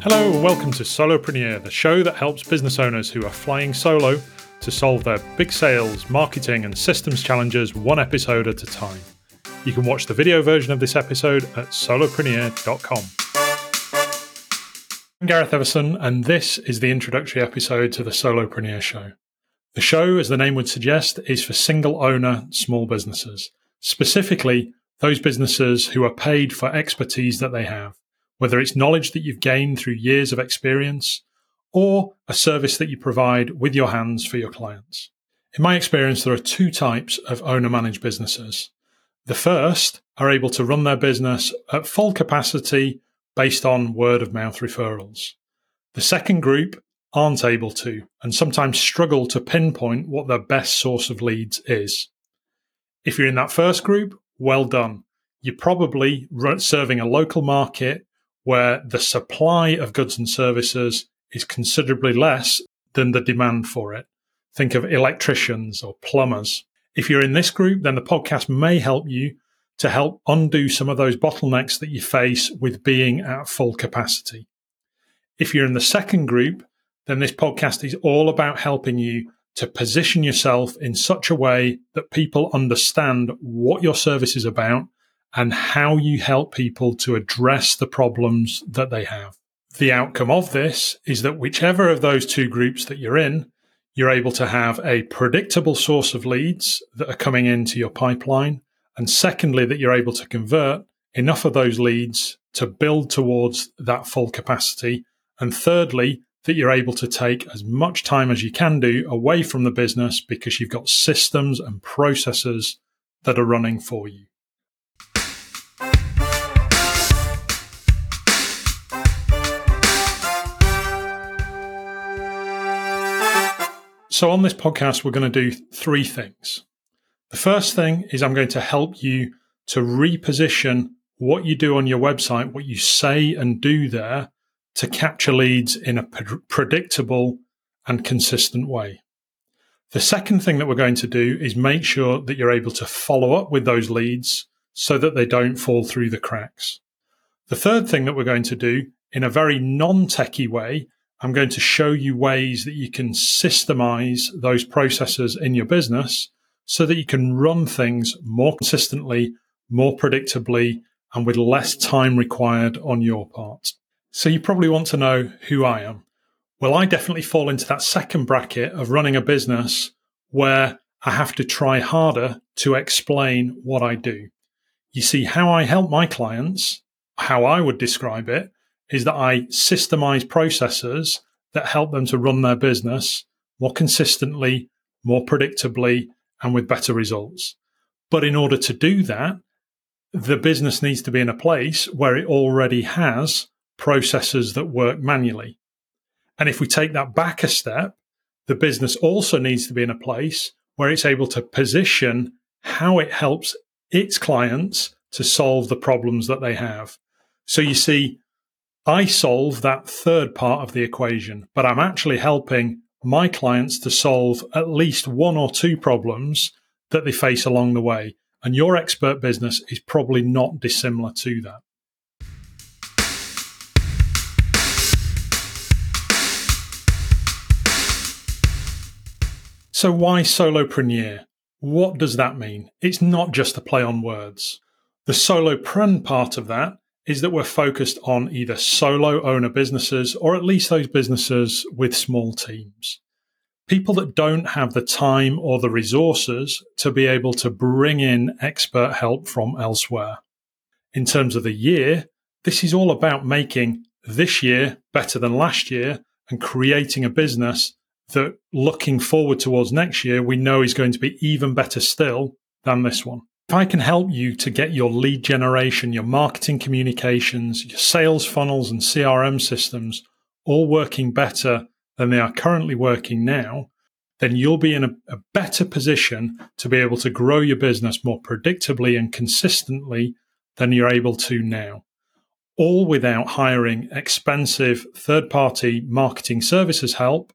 Hello, and welcome to Soloprenyear, the show that helps business owners who are flying solo to solve their big sales, marketing, and systems challenges one episode at a time. You can watch the video version of this episode at soloprenyear.com. I'm Gareth Everson, and this is the introductory episode to the Soloprenyear Show. The show, as the name would suggest, is for single owner small businesses, specifically those businesses who are paid for expertise that they have whether it's knowledge that you've gained through years of experience or a service that you provide with your hands for your clients. In my experience, there are two types of owner managed businesses. The first are able to run their business at full capacity based on word of mouth referrals. The second group aren't able to and sometimes struggle to pinpoint what their best source of leads is. If you're in that first group, well done. You're probably serving a local market where the supply of goods and services is considerably less than the demand for it. Think of electricians or plumbers. If you're in this group, then the podcast may help you to help undo some of those bottlenecks that you face with being at full capacity. If you're in the second group, then this podcast is all about helping you to position yourself in such a way that people understand what your service is about and how you help people to address the problems that they have. The outcome of this is that whichever of those two groups that you're in, you're able to have a predictable source of leads that are coming into your pipeline. And secondly, that you're able to convert enough of those leads to build towards that full capacity. And thirdly, that you're able to take as much time as you can do away from the business because you've got systems and processes that are running for you. So, on this podcast, we're going to do three things. The first thing is I'm going to help you to reposition what you do on your website, what you say and do there to capture leads in a predictable and consistent way. The second thing that we're going to do is make sure that you're able to follow up with those leads so that they don't fall through the cracks. The third thing that we're going to do in a very non techie way I'm going to show you ways that you can systemize those processes in your business so that you can run things more consistently, more predictably, and with less time required on your part. So you probably want to know who I am. Well, I definitely fall into that second bracket of running a business where I have to try harder to explain what I do. You see, how I help my clients, how I would describe it, is that I systemize processes that help them to run their business more consistently, more predictably, and with better results. But in order to do that, the business needs to be in a place where it already has processes that work manually. And if we take that back a step, the business also needs to be in a place where it's able to position how it helps its clients to solve the problems that they have. So you see, I solve that third part of the equation, but I'm actually helping my clients to solve at least one or two problems that they face along the way. And your expert business is probably not dissimilar to that. So, why soloprenyear? What does that mean? It's not just a play on words. The solopren part of that is that we're focused on either solo owner businesses or at least those businesses with small teams. People that don't have the time or the resources to be able to bring in expert help from elsewhere. In terms of the year, this is all about making this year better than last year and creating a business that looking forward towards next year, we know is going to be even better still than this one. If I can help you to get your lead generation, your marketing communications, your sales funnels and CRM systems all working better than they are currently working now, then you'll be in a, a, better position to be able to grow your business more predictably and consistently than you're able to now. All without hiring expensive third party marketing services help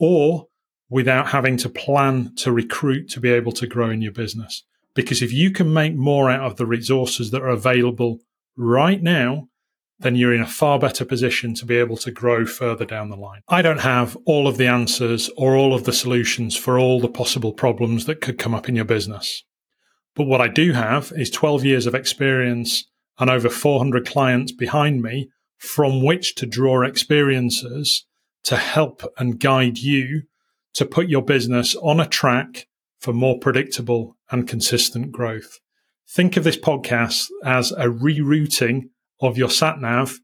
or without having to plan to recruit to be able to grow in your business. Because if you can make more out of the resources that are available right now, then you're in a far better position to be able to grow further down the line. I don't have all of the answers or all of the solutions for all the possible problems that could come up in your business. But what I do have is 12 years of experience and over 400 clients behind me from which to draw experiences to help and guide you to put your business on a track for more predictable and consistent growth. Think of this podcast as a rerouting of your sat nav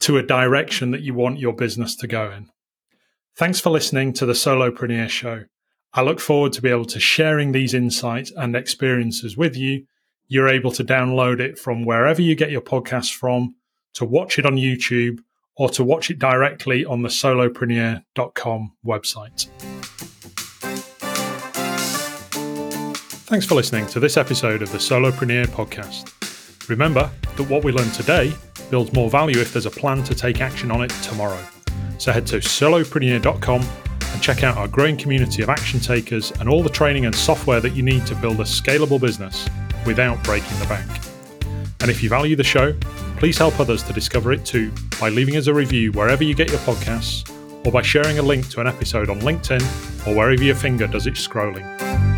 to a direction that you want your business to go in. Thanks for listening to the Soloprenyear Show. I look forward to be able to sharing these insights and experiences with you. You're able to download it from wherever you get your podcasts from, to watch it on YouTube, or to watch it directly on the soloprenyear.com website. Thanks for listening to this episode of the Soloprenyear podcast. Remember that what we learned today builds more value if there's a plan to take action on it tomorrow. So head to soloprenyear.com and check out our growing community of action takers and all the training and software that you need to build a scalable business without breaking the bank. And if you value the show, please help others to discover it too by leaving us a review wherever you get your podcasts or by sharing a link to an episode on LinkedIn or wherever your finger does its scrolling.